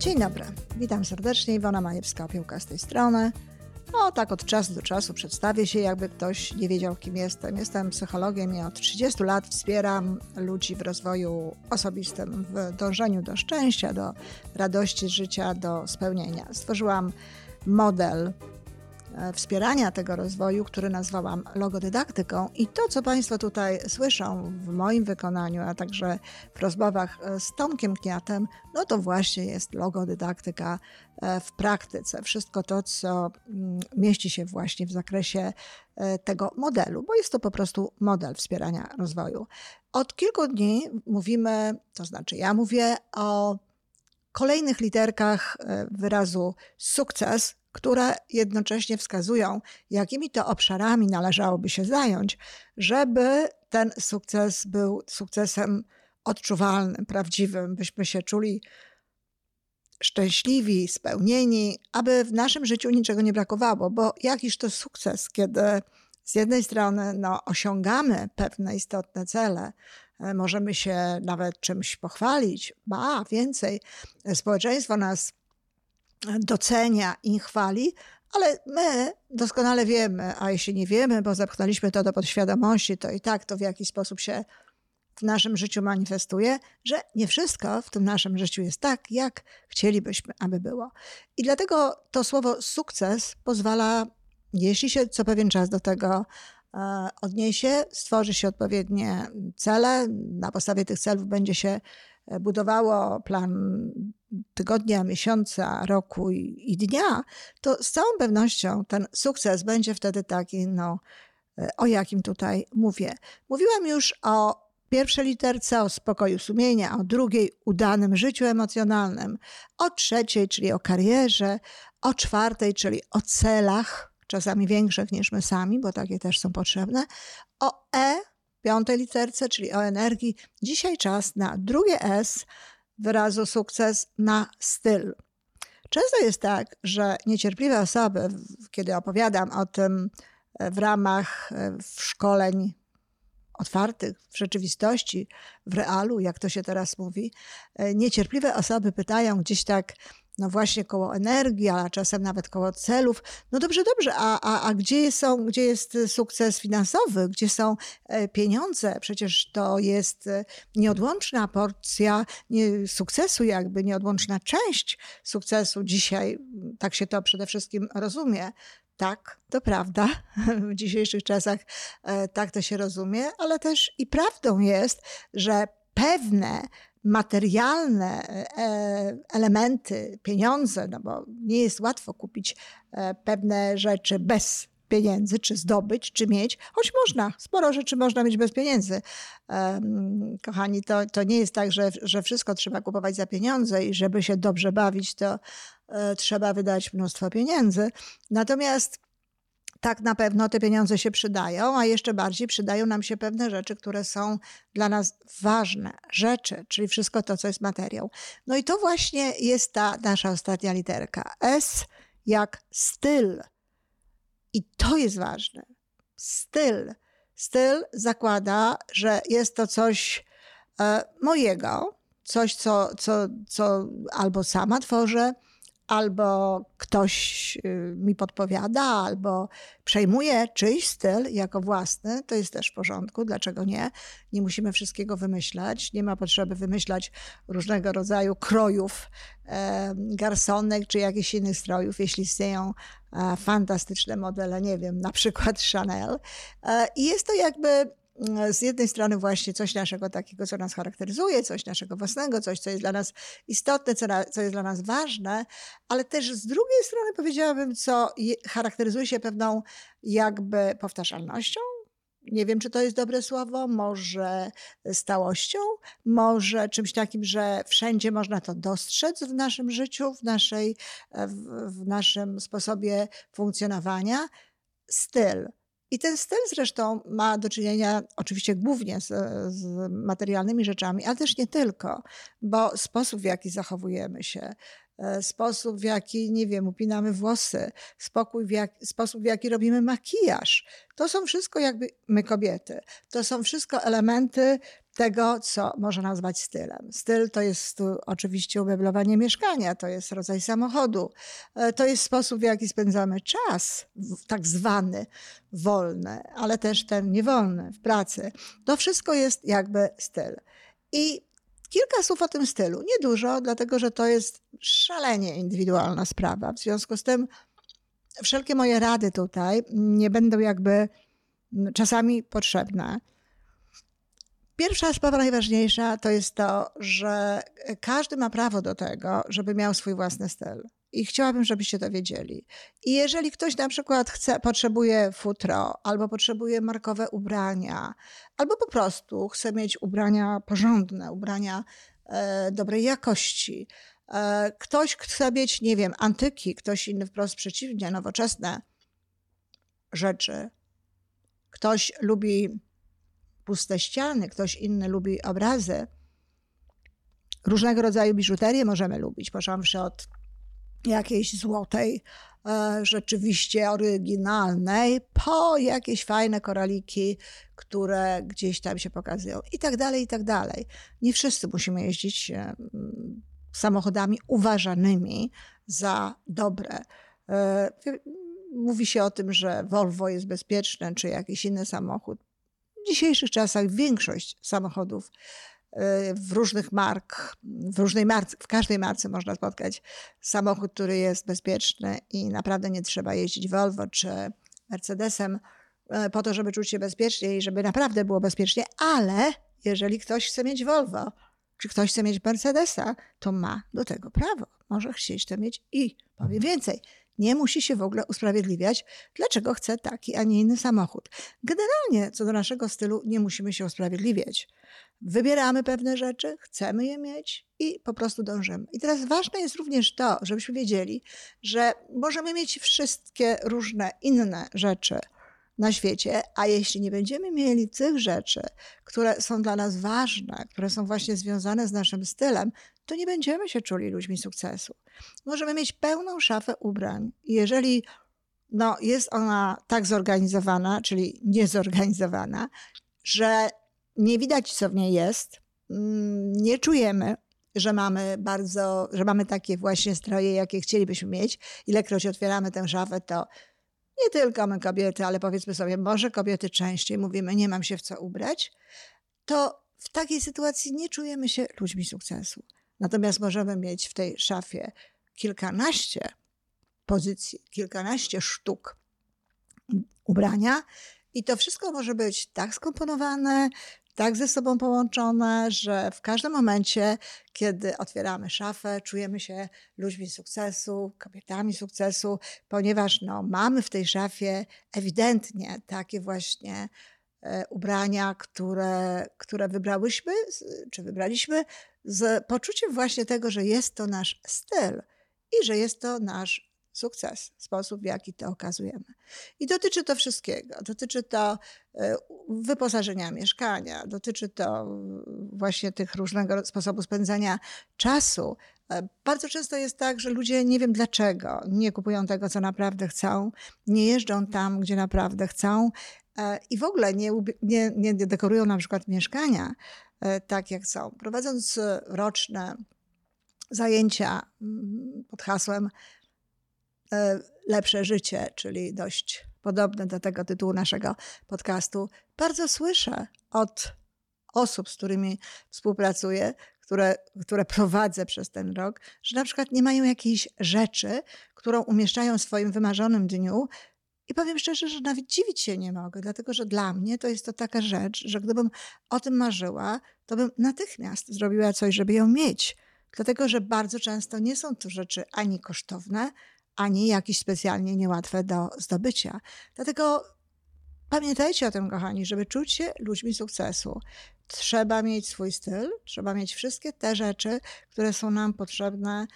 Dzień dobry, witam serdecznie, Iwona Majewska-Opiełka z tej strony. No, tak od czasu do czasu przedstawię się, jakby ktoś nie wiedział, kim jestem. Jestem psychologiem i od 30 lat wspieram ludzi w rozwoju osobistym, w dążeniu do szczęścia, do radości życia, do spełnienia. Stworzyłam model wspierania tego rozwoju, który nazwałam logodydaktyką. I to, co Państwo tutaj słyszą w moim wykonaniu, a także w rozmowach e, z Tomkiem Kniatem, no to właśnie jest logodydaktyka e, w praktyce. Wszystko to, co mm, mieści się właśnie w zakresie tego modelu, bo jest to po prostu model wspierania rozwoju. Od kilku dni mówimy, to znaczy ja mówię o kolejnych literkach wyrazu sukces, które jednocześnie wskazują, jakimi to obszarami należałoby się zająć, żeby ten sukces był sukcesem odczuwalnym, prawdziwym, byśmy się czuli szczęśliwi, spełnieni, aby w naszym życiu niczego nie brakowało, bo jakiś to sukces, kiedy z jednej strony no, osiągamy pewne istotne cele, e, możemy się nawet czymś pochwalić, ba, więcej, społeczeństwo nas docenia i chwali, ale my doskonale wiemy, a jeśli nie wiemy, bo zapchnęliśmy to do podświadomości, to i tak to w jakiś sposób się w naszym życiu manifestuje, że nie wszystko w tym naszym życiu jest tak, jak chcielibyśmy, aby było. I dlatego to słowo sukces pozwala, jeśli się co pewien czas do tego e, odniesie, stworzy się odpowiednie cele, na podstawie tych celów będzie się budowało plan tygodnia, miesiąca, roku i, i, dnia, to z całą pewnością ten sukces będzie wtedy taki, no, e, o jakim tutaj mówię. Mówiłam już o pierwszej literce, o spokoju sumienia, o drugiej udanym życiu emocjonalnym, o trzeciej, czyli o karierze, o czwartej, czyli o celach, czasami większych niż my sami, bo takie też są potrzebne, o E, piątej literce, czyli o energii. Dzisiaj czas na drugie S, wyrazu sukces na styl. Często jest tak, że niecierpliwe osoby, kiedy opowiadam o tym e, w ramach e, szkoleń otwartych, w rzeczywistości, w realu, jak to się teraz mówi, e, niecierpliwe osoby pytają gdzieś tak, no właśnie koło energii, a czasem nawet koło celów. No dobrze, dobrze, a, a, a gdzie, są, gdzie jest sukces finansowy, gdzie są e, pieniądze? Przecież to jest e, nieodłączna porcja nie, sukcesu, jakby nieodłączna część sukcesu dzisiaj. Tak się to przede wszystkim rozumie. Tak, to prawda. W dzisiejszych czasach e, tak to się rozumie, ale też i prawdą jest, że pewne materialne e, elementy, pieniądze, no bo nie jest łatwo kupić e, pewne rzeczy bez pieniędzy, czy zdobyć, czy mieć, choć można, sporo rzeczy można mieć bez pieniędzy. Kochani, to, to nie jest tak, że, że wszystko trzeba kupować za pieniądze i żeby się dobrze bawić, to e, trzeba wydać mnóstwo pieniędzy. Natomiast tak na pewno te pieniądze się przydają, a jeszcze bardziej przydają nam się pewne rzeczy, które są dla nas ważne rzeczy, czyli wszystko to, co jest materią. No i to właśnie jest ta nasza ostatnia literka. S jak styl. I to jest ważne. Styl. Styl zakłada, że jest to coś e, mojego, coś, co, co, co albo sama tworzę, albo ktoś y, mi podpowiada, albo przejmuje czyjś styl jako własny, to jest też w porządku. Dlaczego nie? Nie musimy wszystkiego wymyślać. Nie ma potrzeby wymyślać różnego rodzaju krojów, garsonek czy jakichś innych strojów, jeśli istnieją e, fantastyczne modele, nie wiem, na przykład Chanel. E, I jest to jakby z jednej strony właśnie coś naszego takiego, co nas charakteryzuje, coś naszego własnego, coś, co jest dla nas istotne, co, na, co jest dla nas ważne, ale też z drugiej strony powiedziałabym, co charakteryzuje się pewną jakby powtarzalnością, nie wiem, czy to jest dobre słowo, może stałością, może czymś takim, że wszędzie można to dostrzec w naszym życiu, w, naszej, w, w naszym sposobie funkcjonowania. Styl. I ten styl zresztą ma do czynienia oczywiście głównie z, z, materialnymi rzeczami, ale też nie tylko, bo sposób, w jaki zachowujemy się, e, sposób, w jaki, nie wiem, upinamy włosy, spokój, w jak, sposób, w jaki robimy makijaż, to są wszystko jakby my kobiety, to są wszystko elementy tego, co można nazwać stylem. Styl to jest oczywiście umeblowanie mieszkania, to jest rodzaj samochodu, e, to jest sposób, w jaki spędzamy czas, tak zwany wolny, ale też ten niewolny w pracy. To wszystko jest jakby styl. I kilka słów o tym stylu. Niedużo, dlatego że to jest szalenie indywidualna sprawa. W związku z tym wszelkie moje rady tutaj nie będą jakby czasami potrzebne. Pierwsza sprawa najważniejsza to jest to, że każdy ma prawo do tego, żeby miał swój własny styl. I chciałabym, żebyście to wiedzieli. I jeżeli ktoś na przykład chce, potrzebuje futro, albo potrzebuje markowe ubrania, albo po prostu chce mieć ubrania porządne, ubrania e, dobrej jakości, e, ktoś chce mieć, nie wiem, antyki, ktoś inny wprost przeciwnie, nowoczesne rzeczy, ktoś lubi puste ściany, ktoś inny lubi obrazy. Różnego rodzaju biżuterię możemy lubić, począwszy od jakiejś złotej, e, rzeczywiście oryginalnej, po jakieś fajne koraliki, które gdzieś tam się pokazują i tak dalej, i tak dalej. Nie wszyscy musimy jeździć e, samochodami uważanymi za dobre. E, mówi się o tym, że Volvo jest bezpieczne, czy jakiś inny samochód. W dzisiejszych czasach większość samochodów y, w różnych mark, w różnej marce, w każdej marce można spotkać samochód, który jest bezpieczny i naprawdę nie trzeba jeździć Volvo czy Mercedesem y, po to, żeby czuć się bezpiecznie i żeby naprawdę było bezpiecznie, ale jeżeli ktoś chce mieć Volvo, czy ktoś chce mieć Mercedesa, to ma do tego prawo. Może chcieć to mieć i powiem więcej nie musi się w ogóle usprawiedliwiać, dlaczego chce taki, a nie inny samochód. Generalnie co do naszego stylu nie musimy się usprawiedliwiać. Wybieramy pewne rzeczy, chcemy je mieć i po prostu dążymy. I teraz ważne jest również to, żebyśmy wiedzieli, że możemy mieć wszystkie różne inne rzeczy na świecie, a jeśli nie będziemy mieli tych rzeczy, które są dla nas ważne, które są właśnie związane z naszym stylem, to nie będziemy się czuli ludźmi sukcesu. Możemy mieć pełną szafę ubrań. Jeżeli no, jest ona tak zorganizowana, czyli niezorganizowana, że nie widać, co w niej jest, mm, nie czujemy, że mamy bardzo, że mamy takie właśnie stroje, jakie chcielibyśmy mieć. Ilekroć otwieramy tę szafę, to nie tylko my kobiety, ale powiedzmy sobie, może kobiety częściej mówimy, nie mam się w co ubrać, to w takiej sytuacji nie czujemy się ludźmi sukcesu. Natomiast możemy mieć w tej szafie kilkanaście pozycji, kilkanaście sztuk ubrania i to wszystko może być tak skomponowane, tak ze sobą połączone, że w każdym momencie, kiedy otwieramy szafę, czujemy się ludźmi sukcesu, kobietami sukcesu, ponieważ no, mamy w tej szafie ewidentnie takie właśnie e, ubrania, które, które wybrałyśmy, czy wybraliśmy z poczuciem właśnie tego, że jest to nasz styl i że jest to nasz sukces, sposób w jaki to okazujemy. I dotyczy to wszystkiego. Dotyczy to e, wyposażenia mieszkania, dotyczy to właśnie tych różnego sposobu spędzania czasu. E, bardzo często jest tak, że ludzie nie wiem dlaczego nie kupują tego, co naprawdę chcą, nie jeżdżą tam, gdzie naprawdę chcą e, i w ogóle nie, nie, nie dekorują na przykład mieszkania tak, jak chcą. Prowadząc roczne zajęcia mm, pod hasłem E, lepsze życie, czyli dość podobne do tego tytułu naszego podcastu, bardzo słyszę od osób, z którymi współpracuję, które, które prowadzę przez ten rok, że na przykład nie mają jakiejś rzeczy, którą umieszczają w swoim wymarzonym dniu. I powiem szczerze, że nawet dziwić się nie mogę, dlatego że dla mnie to jest to taka rzecz, że gdybym o tym marzyła, to bym natychmiast zrobiła coś, żeby ją mieć. Dlatego, że bardzo często nie są to rzeczy ani kosztowne, ani jakieś specjalnie niełatwe do zdobycia. Dlatego pamiętajcie o tym, kochani, żeby czuć się ludźmi sukcesu. Trzeba mieć swój styl, trzeba mieć wszystkie te rzeczy, które są nam potrzebne,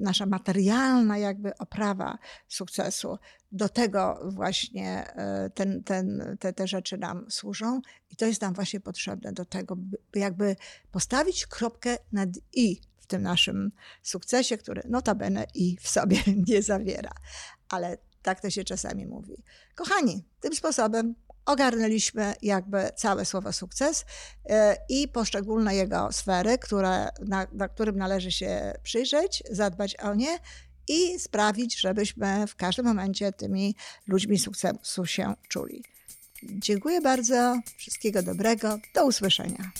nasza materialna jakby oprawa sukcesu. Do tego właśnie e, ten, ten, te, te rzeczy nam służą i to jest nam właśnie potrzebne do tego, by jakby postawić kropkę nad i tym naszym sukcesie, który notabene i w sobie nie zawiera. Ale tak to się czasami mówi. Kochani, tym sposobem ogarnęliśmy jakby całe słowo sukces e, i poszczególne jego sfery, które, na, na którym należy się przyjrzeć, zadbać o nie i sprawić, żebyśmy w każdym momencie tymi ludźmi sukcesu się czuli. Dziękuję bardzo, wszystkiego dobrego, do usłyszenia.